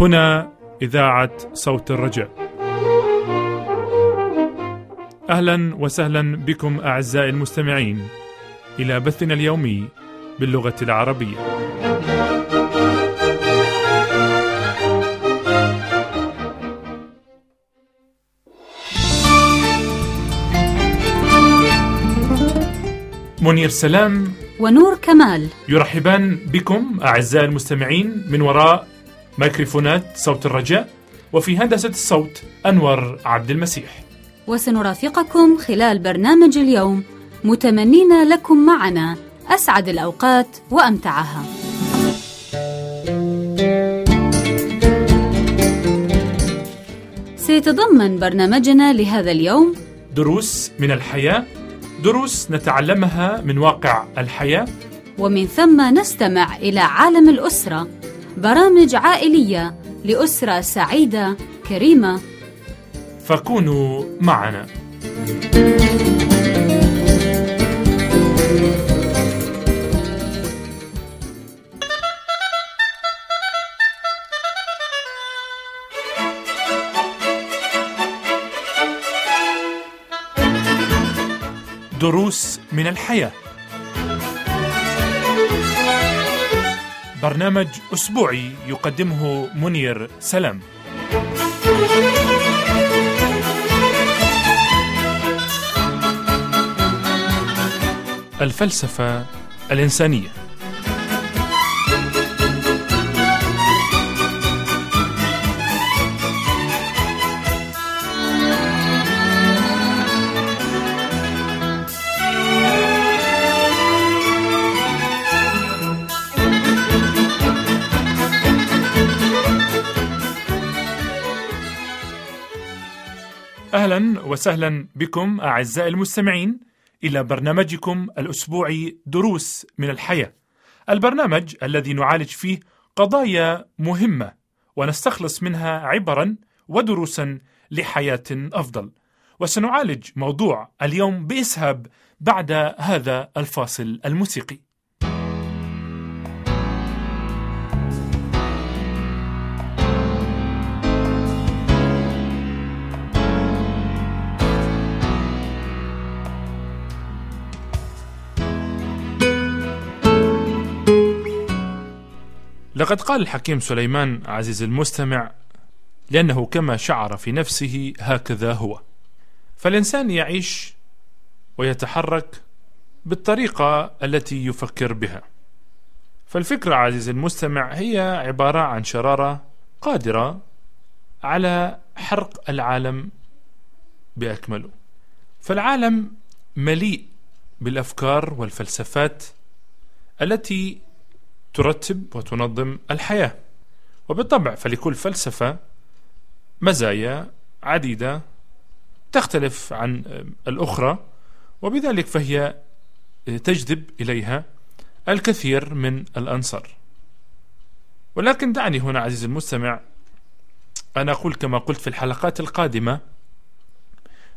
هنا إذاعة صوت الرجاء. أهلا وسهلا بكم أعزائي المستمعين إلى بثنا اليومي باللغة العربية. منير سلام ونور كمال. يرحبان بكم أعزائي المستمعين من وراء ميكروفونات صوت الرجاء وفي هندسة الصوت أنور عبد المسيح. وسنرافقكم خلال برنامج اليوم متمنين لكم معنا أسعد الأوقات وأمتعها. سيتضمن برنامجنا لهذا اليوم دروس من الحياة دروس نتعلمها من واقع الحياة. ومن ثم نستمع إلى عالم الأسرة برامج عائلية لأسرة سعيدة كريمة. فكونوا معنا. دروس من الحياة. برنامج أسبوعي يقدمه منير سلام. الفلسفة الإنسانية. أهلا وسهلا بكم أعزائي المستمعين إلى برنامجكم الأسبوعي دروس من الحياة. البرنامج الذي نعالج فيه قضايا مهمة ونستخلص منها عبرا ودروسا لحياة أفضل. وسنعالج موضوع اليوم بإسهاب بعد هذا الفاصل الموسيقي. لقد قال الحكيم سليمان عزيز المستمع لأنه كما شعر في نفسه هكذا هو. فالإنسان يعيش ويتحرك بالطريقة التي يفكر بها. فالفكرة عزيز المستمع هي عبارة عن شرارة قادرة على حرق العالم بأكمله. فالعالم مليء بالأفكار والفلسفات التي ترتب وتنظم الحياة. وبالطبع فلكل فلسفة مزايا عديدة تختلف عن الأخرى وبذلك فهي تجذب إليها الكثير من الأنصار. ولكن دعني هنا عزيزي المستمع أنا أقول كما قلت في الحلقات القادمة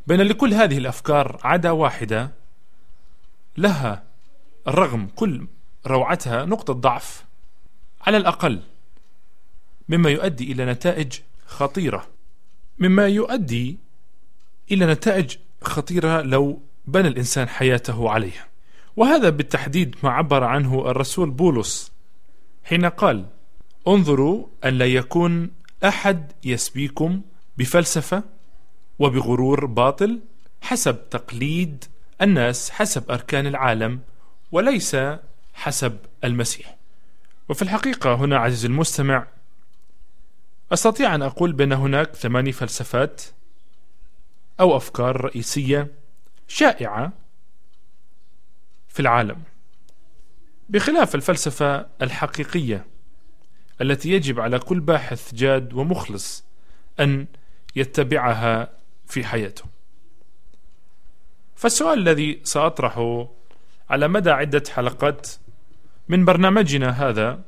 بين لكل هذه الأفكار عدا واحدة لها رغم كل روعتها نقطة ضعف على الأقل مما يؤدي إلى نتائج خطيرة. مما يؤدي إلى نتائج خطيرة لو بنى الإنسان حياته عليها. وهذا بالتحديد ما عبر عنه الرسول بولس حين قال انظروا أن لا يكون أحد يسبيكم بفلسفة وبغرور باطل حسب تقليد الناس حسب أركان العالم وليس حسب المسيح. وفي الحقيقة هنا عزيزي المستمع أستطيع أن أقول بأن هناك ثماني فلسفات أو أفكار رئيسية شائعة في العالم. بخلاف الفلسفة الحقيقية التي يجب على كل باحث جاد ومخلص أن يتبعها في حياته. فالسؤال الذي سأطرحه على مدى عدة حلقات من برنامجنا هذا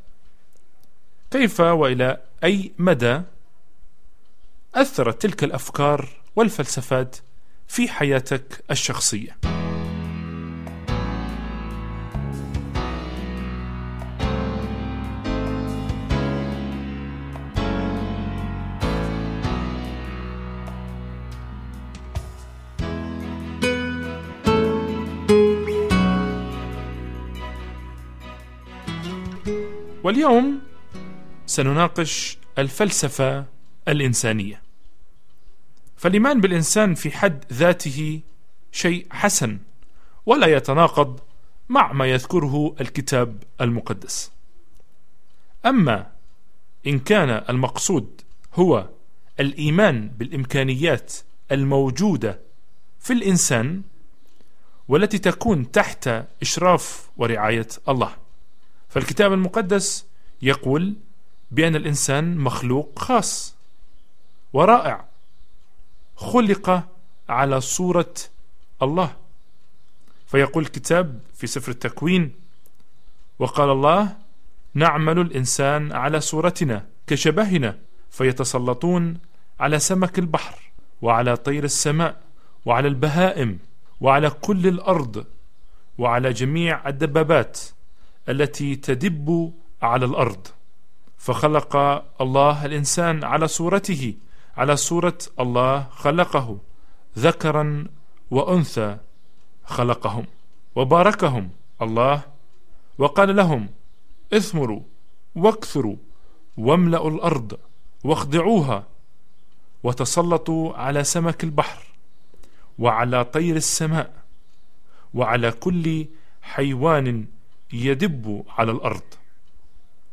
كيف وإلى أي مدى أثرت تلك الأفكار والفلسفات في حياتك الشخصية؟ واليوم سنناقش الفلسفة الإنسانية. فالإيمان بالإنسان في حد ذاته شيء حسن ولا يتناقض مع ما يذكره الكتاب المقدس. أما إن كان المقصود هو الإيمان بالإمكانيات الموجودة في الإنسان والتي تكون تحت إشراف ورعاية الله. فالكتاب المقدس يقول بأن الإنسان مخلوق خاص ورائع خلق على صورة الله. فيقول الكتاب في سفر التكوين وقال الله نعمل الإنسان على صورتنا كشبهنا فيتسلطون على سمك البحر وعلى طير السماء وعلى البهائم وعلى كل الأرض وعلى جميع الدبابات. التي تدب على الأرض. فخلق الله الإنسان على صورته على صورة الله خلقه ذكرا وأنثى خلقهم وباركهم الله وقال لهم اثمروا واكثروا واملأوا الأرض واخضعوها وتسلطوا على سمك البحر وعلى طير السماء وعلى كل حيوان يدب على الأرض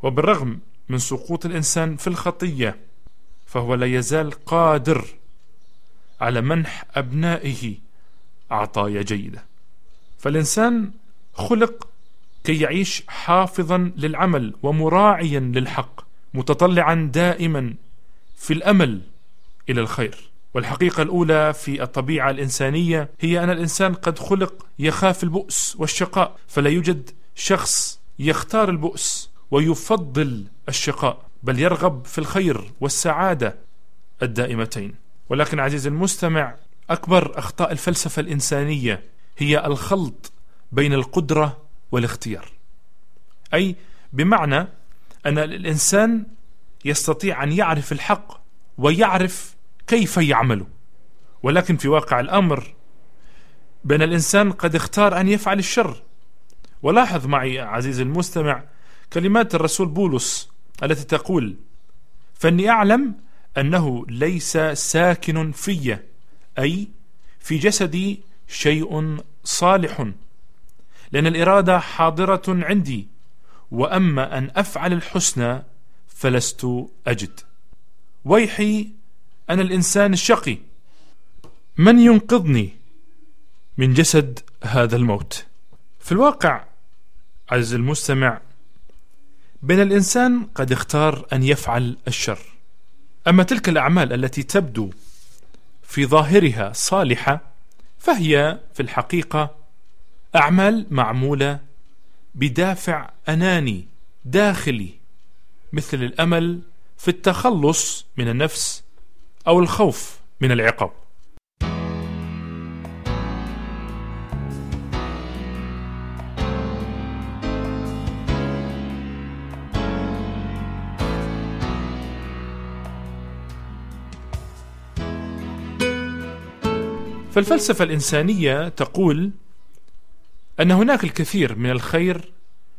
وبالرغم من سقوط الإنسان في الخطية فهو لا يزال قادر على منح أبنائه عطايا جيدة. فالإنسان خلق كي يعيش حافظا للعمل ومراعيا للحق متطلعا دائما في الأمل إلى الخير. والحقيقة الأولى في الطبيعة الإنسانية هي أن الإنسان قد خلق يخاف البؤس والشقاء فلا يوجد شخص يختار البؤس ويفضل الشقاء بل يرغب في الخير والسعادة الدائمتين. ولكن عزيزي المستمع أكبر أخطاء الفلسفة الإنسانية هي الخلط بين القدرة والاختيار. أي بمعنى أن الإنسان يستطيع أن يعرف الحق ويعرف كيف يعمله ولكن في واقع الأمر بأن الإنسان قد اختار أن يفعل الشر. ولاحظ معي عزيزي المستمع كلمات الرسول بولس التي تقول فإني أعلم أنه ليس ساكن في أي في جسدي شيء صالح لأن الإرادة حاضرة عندي وأما أن أفعل الحسنى فلست أجد. ويحي أنا الإنسان الشقي من ينقذني من جسد هذا الموت؟ في الواقع عز المستمع. بين الإنسان قد اختار أن يفعل الشر. أما تلك الأعمال التي تبدو في ظاهرها صالحة فهي في الحقيقة أعمال معمولة بدافع أناني داخلي مثل الأمل في التخلص من النفس أو الخوف من العقاب. فالفلسفة الإنسانية تقول أن هناك الكثير من الخير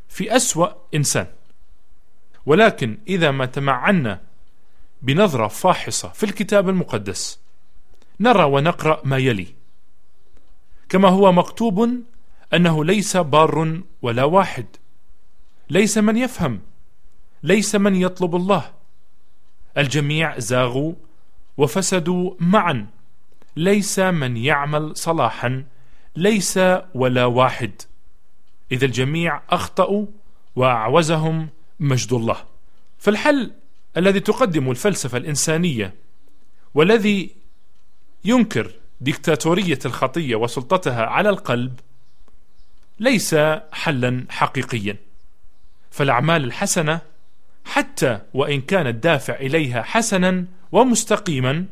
في أسوأ إنسان. ولكن إذا ما تمعنا بنظرة فاحصة في الكتاب المقدس نرى ونقرأ ما يلي. كما هو مكتوب أنه ليس بار ولا واحد. ليس من يفهم ليس من يطلب الله. الجميع زاغوا وفسدوا معا. ليس من يعمل صلاحا ليس ولا واحد. إذا الجميع أخطأوا وأعوزهم مجد الله. فالحل الذي تقدم الفلسفة الإنسانية والذي ينكر ديكتاتورية الخطية وسلطتها على القلب ليس حلا حقيقيا. فالأعمال الحسنة حتى وإن كان الدافع إليها حسنا ومستقيما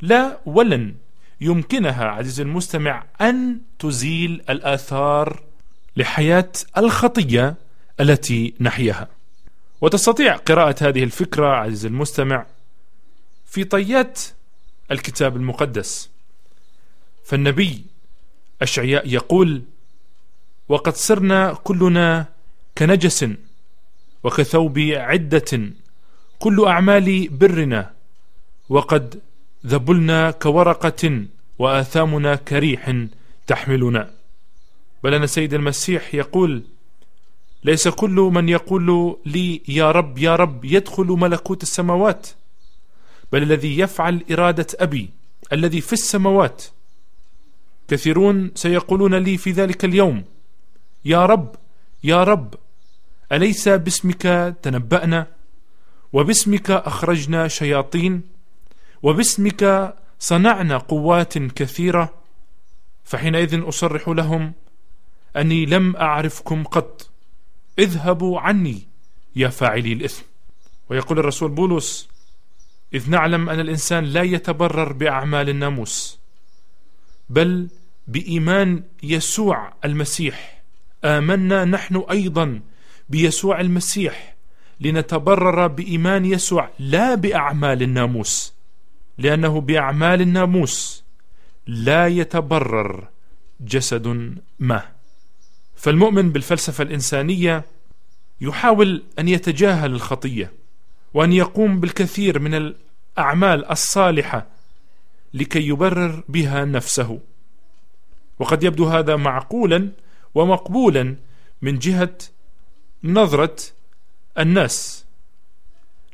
لا ولن يمكنها عزيزي المستمع أن تزيل الآثار لحياة الخطية التي نحياها. وتستطيع قراءة هذه الفكرة عزيزي المستمع في طيات الكتاب المقدس. فالنبي أشعياء يقول وقد صرنا كلنا كنجس وكثوب عدة كل أعمال برنا وقد ذبلنا كورقة وآثامنا كريح تحملنا. بل أن سيد المسيح يقول ليس كل من يقول لي يا رب يا رب يدخل ملكوت السماوات بل الذي يفعل إرادة أبي الذي في السماوات. كثيرون سيقولون لي في ذلك اليوم يا رب يا رب أليس باسمك تنبأنا؟ وباسمك أخرجنا شياطين؟ وباسمك صنعنا قوات كثيرة فحينئذ أصرح لهم أني لم أعرفكم قط. اذهبوا عني يا فاعلي الإثم. ويقول الرسول بولس إذ نعلم أن الإنسان لا يتبرر بأعمال الناموس بل بإيمان يسوع المسيح. آمنا نحن أيضا بيسوع المسيح لنتبرر بإيمان يسوع لا بأعمال الناموس. لأنه بأعمال الناموس لا يتبرر جسد ما. فالمؤمن بالفلسفة الإنسانية يحاول أن يتجاهل الخطية وأن يقوم بالكثير من الأعمال الصالحة لكي يبرر بها نفسه. وقد يبدو هذا معقولا ومقبولا من جهة نظرة الناس.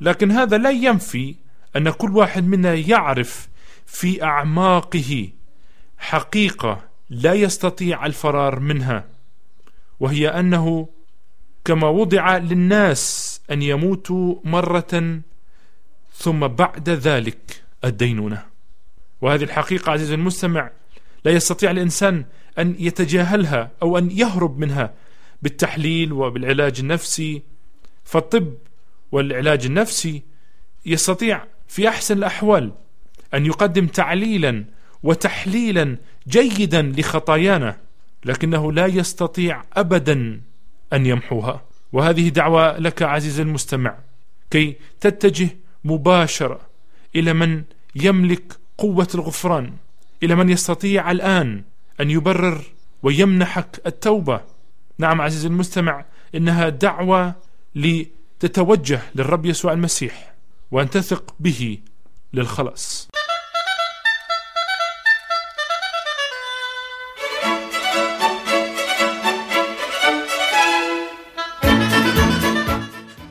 لكن هذا لا ينفي أن كل واحد منا يعرف في أعماقه حقيقة لا يستطيع الفرار منها وهي أنه كما وضع للناس أن يموتوا مرة ثم بعد ذلك الدينونة. وهذه الحقيقة عزيزي المستمع لا يستطيع الإنسان أن يتجاهلها أو أن يهرب منها بالتحليل وبالعلاج النفسي. فالطب والعلاج النفسي يستطيع في أحسن الأحوال أن يقدم تعليلا وتحليلا جيدا لخطايانا لكنه لا يستطيع أبدا أن يمحوها. وهذه دعوة لك عزيزي المستمع كي تتجه مباشرة إلى من يملك قوة الغفران إلى من يستطيع الآن أن يبرر ويمنحك التوبة. نعم عزيزي المستمع إنها دعوة لتتوجه للرب يسوع المسيح. وأن تثق به للخلاص.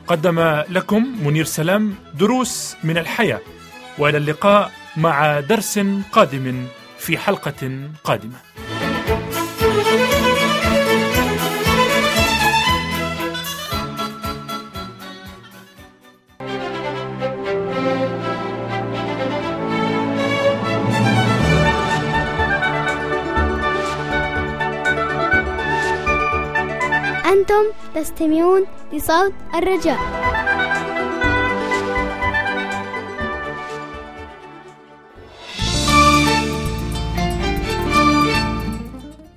قدم لكم منير سلام دروس من الحياة وإلى اللقاء مع درس قادم في حلقة قادمة. تستمعون لصوت الرجاء.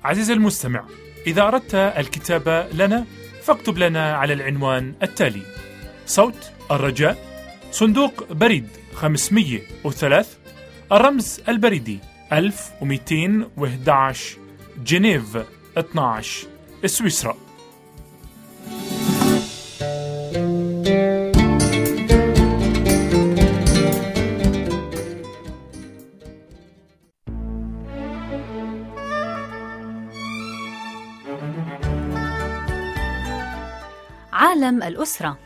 عزيزي المستمع إذا أردت الكتابة لنا فاكتب لنا على العنوان التالي صوت الرجاء صندوق بريد 503 الرمز البريدي 1211 جنيف 12 سويسرا. الأسرة.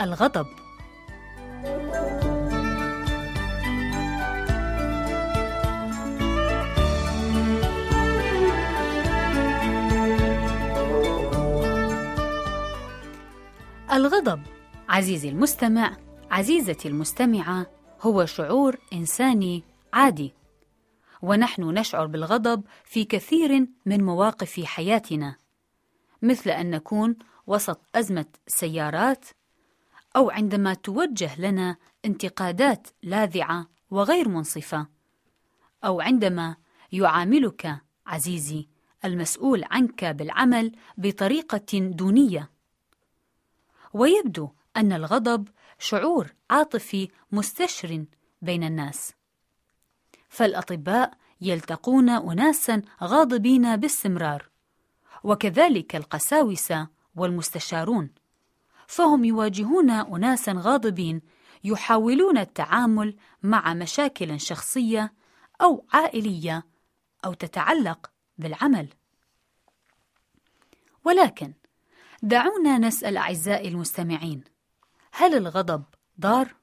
الغضب. الغضب. عزيزي المستمع عزيزتي المستمعة هو شعور إنساني عادي. ونحن نشعر بالغضب في كثير من مواقف حياتنا مثل أن نكون وسط أزمة سيارات أو عندما توجه لنا انتقادات لاذعة وغير منصفة أو عندما يعاملك عزيزي المسؤول عنك بالعمل بطريقة دونية. ويبدو أن الغضب شعور عاطفي مستشر بين الناس. فالأطباء يلتقون أناسا غاضبين باستمرار. وكذلك القساوسة والمستشارون. فهم يواجهون أناسا غاضبين يحاولون التعامل مع مشاكل شخصية أو عائلية أو تتعلق بالعمل. ولكن دعونا نسأل أعزائي المستمعين هل الغضب ضار؟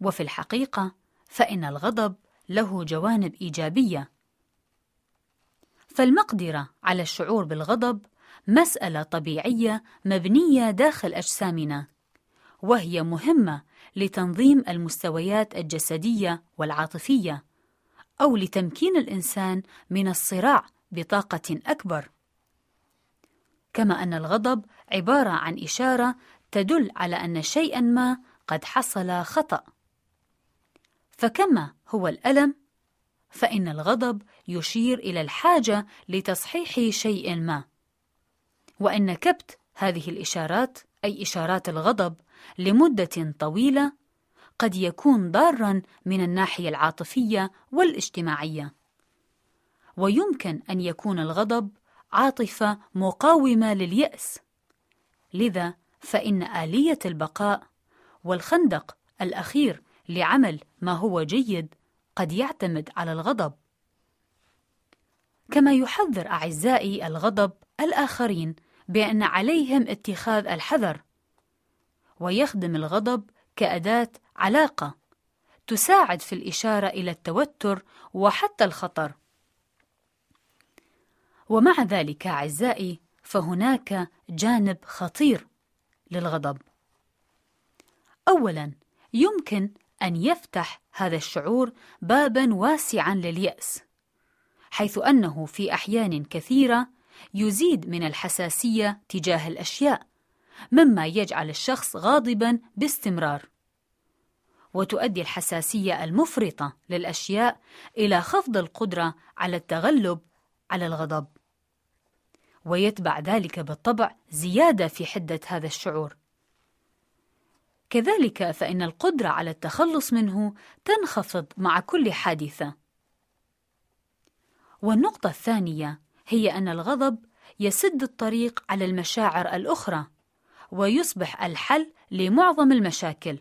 وفي الحقيقة فإن الغضب له جوانب إيجابية. فالمقدرة على الشعور بالغضب مسألة طبيعية مبنية داخل أجسامنا وهي مهمة لتنظيم المستويات الجسدية والعاطفية أو لتمكين الإنسان من الصراع بطاقة أكبر. كما أن الغضب عبارة عن إشارة تدل على أن شيئا ما قد حصل خطأ. فكما هو الألم فإن الغضب يشير إلى الحاجة لتصحيح شيء ما. وأن كبت هذه الإشارات أي إشارات الغضب لمدة طويلة قد يكون ضارا من الناحية العاطفية والاجتماعية. ويمكن أن يكون الغضب عاطفة مقاومة لليأس. لذا فإن آلية البقاء والخندق الأخير لعمل ما هو جيد قد يعتمد على الغضب. كما يحذر أعزائي الغضب الآخرين بأن عليهم اتخاذ الحذر ويخدم الغضب كأداة علاقة تساعد في الإشارة إلى التوتر وحتى الخطر. ومع ذلك أعزائي فهناك جانب خطير للغضب. أولاً يمكن أن يفتح هذا الشعور باباً واسعاً لليأس حيث أنه في أحيان كثيرة يزيد من الحساسية تجاه الأشياء مما يجعل الشخص غاضباً باستمرار. وتؤدي الحساسية المفرطة للأشياء إلى خفض القدرة على التغلب على الغضب. ويتبع ذلك بالطبع زيادة في حدة هذا الشعور. كذلك فإن القدرة على التخلص منه تنخفض مع كل حادثة. والنقطة الثانية هي أن الغضب يسد الطريق على المشاعر الأخرى ويصبح الحل لمعظم المشاكل.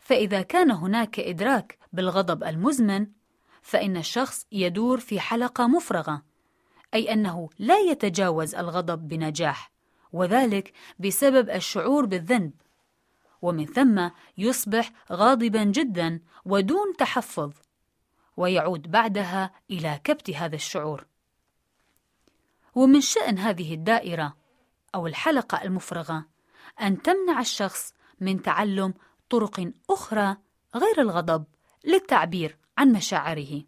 فإذا كان هناك إدراك بالغضب المزمن فإن الشخص يدور في حلقة مفرغة أي أنه لا يتجاوز الغضب بنجاح وذلك بسبب الشعور بالذنب. ومن ثم يصبح غاضبا جدا ودون تحفظ ويعود بعدها إلى كبت هذا الشعور. ومن شأن هذه الدائرة أو الحلقة المفرغة أن تمنع الشخص من تعلم طرق أخرى غير الغضب للتعبير عن مشاعره.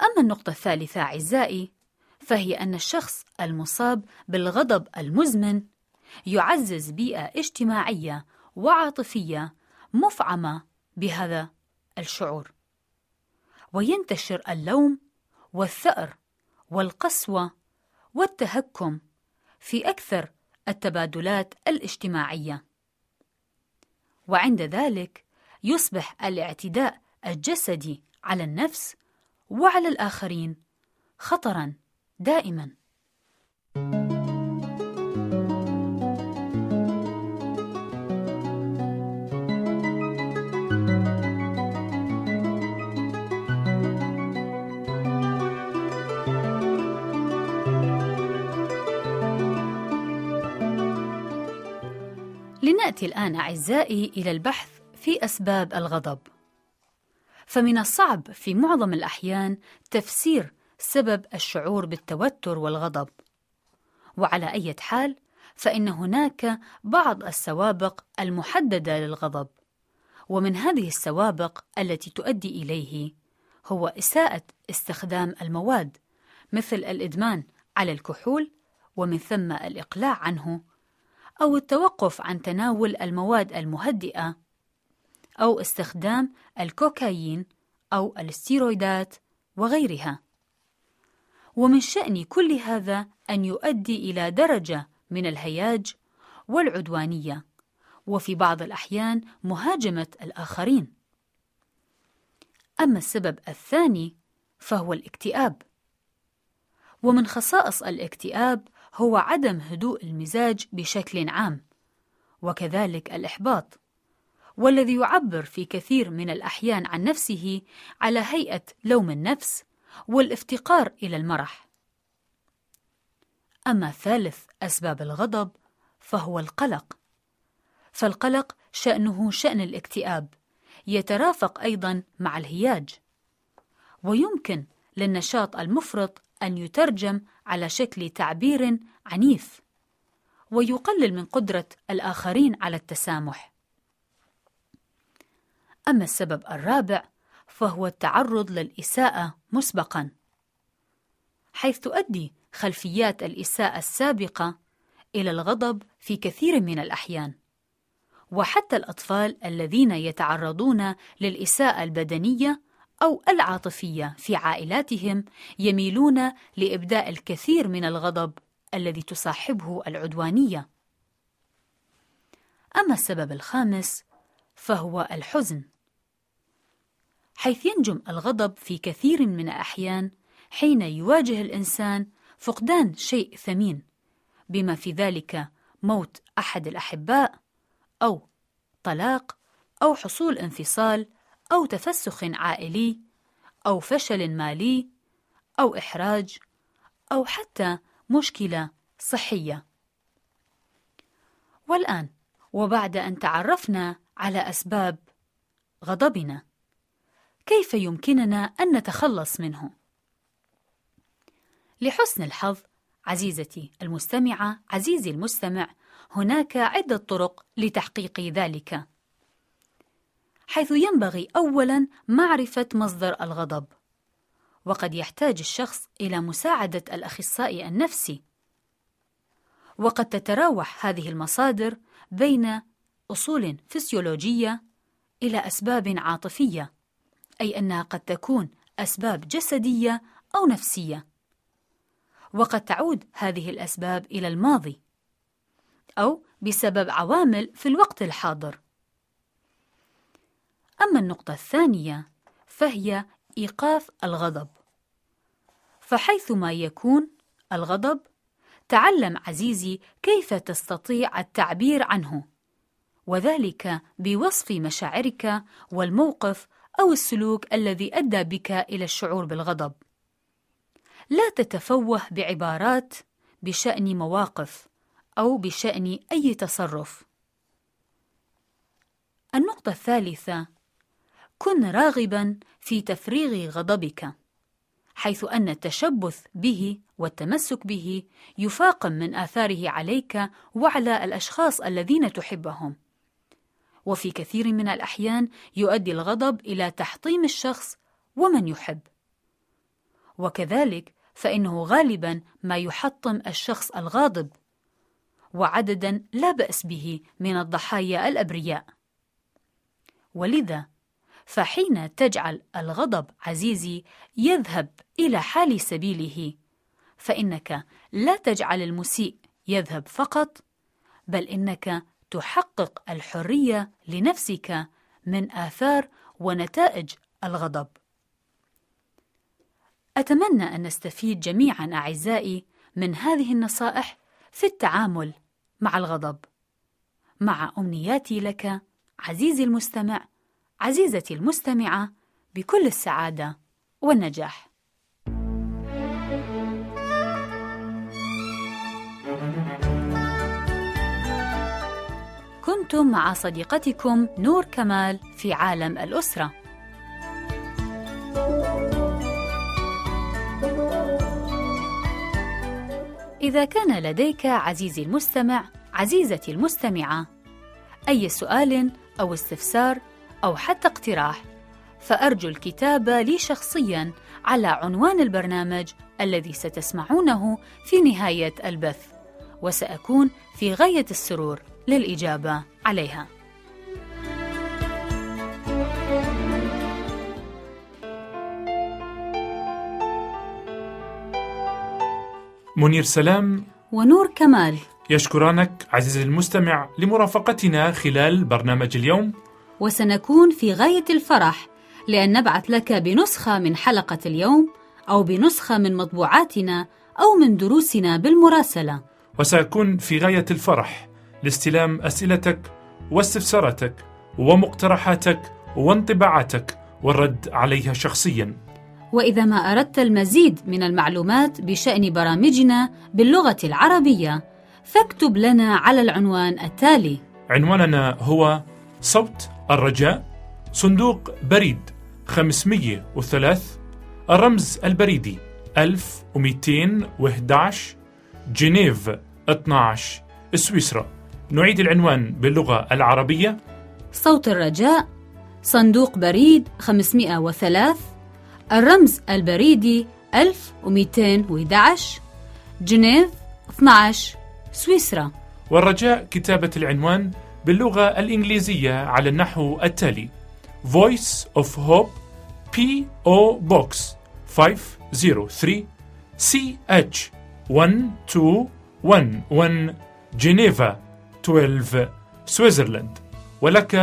أما النقطة الثالثة أعزائي فهي أن الشخص المصاب بالغضب المزمن يعزز بيئة اجتماعية وعاطفية مفعمة بهذا الشعور. وينتشر اللوم والثأر والقسوة والتهكم في أكثر التبادلات الاجتماعية. وعند ذلك يصبح الاعتداء الجسدي على النفس وعلى الآخرين خطرا دائما. لناتي الآن أعزائي إلى البحث في أسباب الغضب. فمن الصعب في معظم الأحيان تفسير سبب الشعور بالتوتر والغضب. وعلى أي حال فإن هناك بعض السوابق المحددة للغضب. ومن هذه السوابق التي تؤدي إليه هو إساءة استخدام المواد مثل الإدمان على الكحول ومن ثم الإقلاع عنه أو التوقف عن تناول المواد المهدئة أو استخدام الكوكايين أو الستيرويدات وغيرها. ومن شأن كل هذا أن يؤدي إلى درجة من الهياج والعدوانية، وفي بعض الأحيان مهاجمة الآخرين. أما السبب الثاني فهو الاكتئاب ومن خصائص الاكتئاب هو عدم هدوء المزاج بشكل عام وكذلك الإحباط والذي يعبر في كثير من الأحيان عن نفسه على هيئة لوم النفس والافتقار إلى المرح. أما ثالث أسباب الغضب فهو القلق فالقلق شأنه شأن الاكتئاب يترافق أيضا مع الهياج ويمكن للنشاط المفرط أن يترجم على شكل تعبير عنيف ويقلل من قدرة الآخرين على التسامح. أما السبب الرابع فهو التعرض للإساءة مسبقا حيث تؤدي خلفيات الإساءة السابقة إلى الغضب في كثير من الأحيان. وحتى الأطفال الذين يتعرضون للإساءة البدنية أو العاطفية في عائلاتهم يميلون لإبداء الكثير من الغضب الذي تصاحبه العدوانية. أما السبب الخامس فهو الحزن، حيث ينجم الغضب في كثير من الأحيان حين يواجه الإنسان فقدان شيء ثمين، بما في ذلك موت أحد الأحباء أو طلاق أو حصول انفصال أو تفسخ عائلي أو فشل مالي أو إحراج أو حتى مشكلة صحية. والآن وبعد أن تعرفنا على أسباب غضبنا، كيف يمكننا أن نتخلص منه؟ لحسن الحظ عزيزتي المستمعة، عزيزي المستمع، هناك عدة طرق لتحقيق ذلك. حيث ينبغي أولاً معرفة مصدر الغضب، وقد يحتاج الشخص إلى مساعدة الأخصائي النفسي. وقد تتراوح هذه المصادر بين أصول فسيولوجية إلى أسباب عاطفية، أي أنها قد تكون أسباب جسدية أو نفسية. وقد تعود هذه الأسباب إلى الماضي أو بسبب عوامل في الوقت الحاضر. أما النقطة الثانية فهي إيقاف الغضب. فحيثما يكون الغضب، تعلم عزيزي كيف تستطيع التعبير عنه، وذلك بوصف مشاعرك والموقف أو السلوك الذي أدى بك إلى الشعور بالغضب. لا تتفوه بعبارات بشأن مواقف أو بشأن أي تصرف. النقطة الثالثة: كن راغبا في تفريغ غضبك، حيث أن التشبث به والتمسك به يفاقم من آثاره عليك وعلى الأشخاص الذين تحبهم. وفي كثير من الأحيان يؤدي الغضب إلى تحطيم الشخص ومن يحب. وكذلك فإنه غالبا ما يحطم الشخص الغاضب وعددا لا بأس به من الضحايا الأبرياء ولذا فحين تجعل الغضب عزيزي يذهب إلى حال سبيله فإنك لا تجعل المسيء يذهب فقط بل إنك تحقق الحرية لنفسك من آثار ونتائج الغضب أتمنى أن نستفيد جميعا أعزائي من هذه النصائح في التعامل مع الغضب. مع أمنياتي لك عزيزي المستمع، عزيزتي المستمعة، بكل السعادة والنجاح. كنتم مع صديقتكم نور كمال في عالم الأسرة. إذا كان لديك عزيزي المستمع عزيزتي المستمعة أي سؤال أو استفسار أو حتى اقتراح فأرجو الكتابة لي شخصيا على عنوان البرنامج الذي ستسمعونه في نهاية البث وسأكون في غاية السرور للإجابة عليها. منير سلام ونور كمال. يشكرانك عزيزي المستمع لمرافقتنا خلال برنامج اليوم. وسنكون في غاية الفرح لأن نبعث لك بنسخة من حلقة اليوم أو بنسخة من مطبوعاتنا أو من دروسنا بالمراسلة. وسأكون في غاية الفرح لاستلام أسئلتك واستفساراتك ومقترحاتك وانطباعاتك والرد عليها شخصيا. وإذا ما أردت المزيد من المعلومات بشأن برامجنا باللغة العربية فاكتب لنا على العنوان التالي. عنواننا هو صوت الرجاء صندوق بريد 503 الرمز البريدي 1211 جنيف 12 سويسرا. نعيد العنوان باللغة العربية. صوت الرجاء صندوق بريد 503 الرمز البريدي 1211 جنيف 12 سويسرا. والرجاء كتابة العنوان باللغة الإنجليزية على النحو التالي. Voice of Hope P.O. Box 503 CH 1211 جنيفا 12 سويسرلاند ولك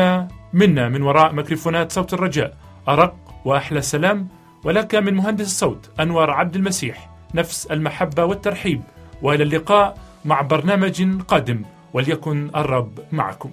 منا من وراء ميكروفونات صوت الرجاء. أرق وأحلى سلام. ولك من مهندس الصوت أنور عبد المسيح. نفس المحبة والترحيب. وإلى اللقاء مع برنامج قادم. وليكن الرب معكم.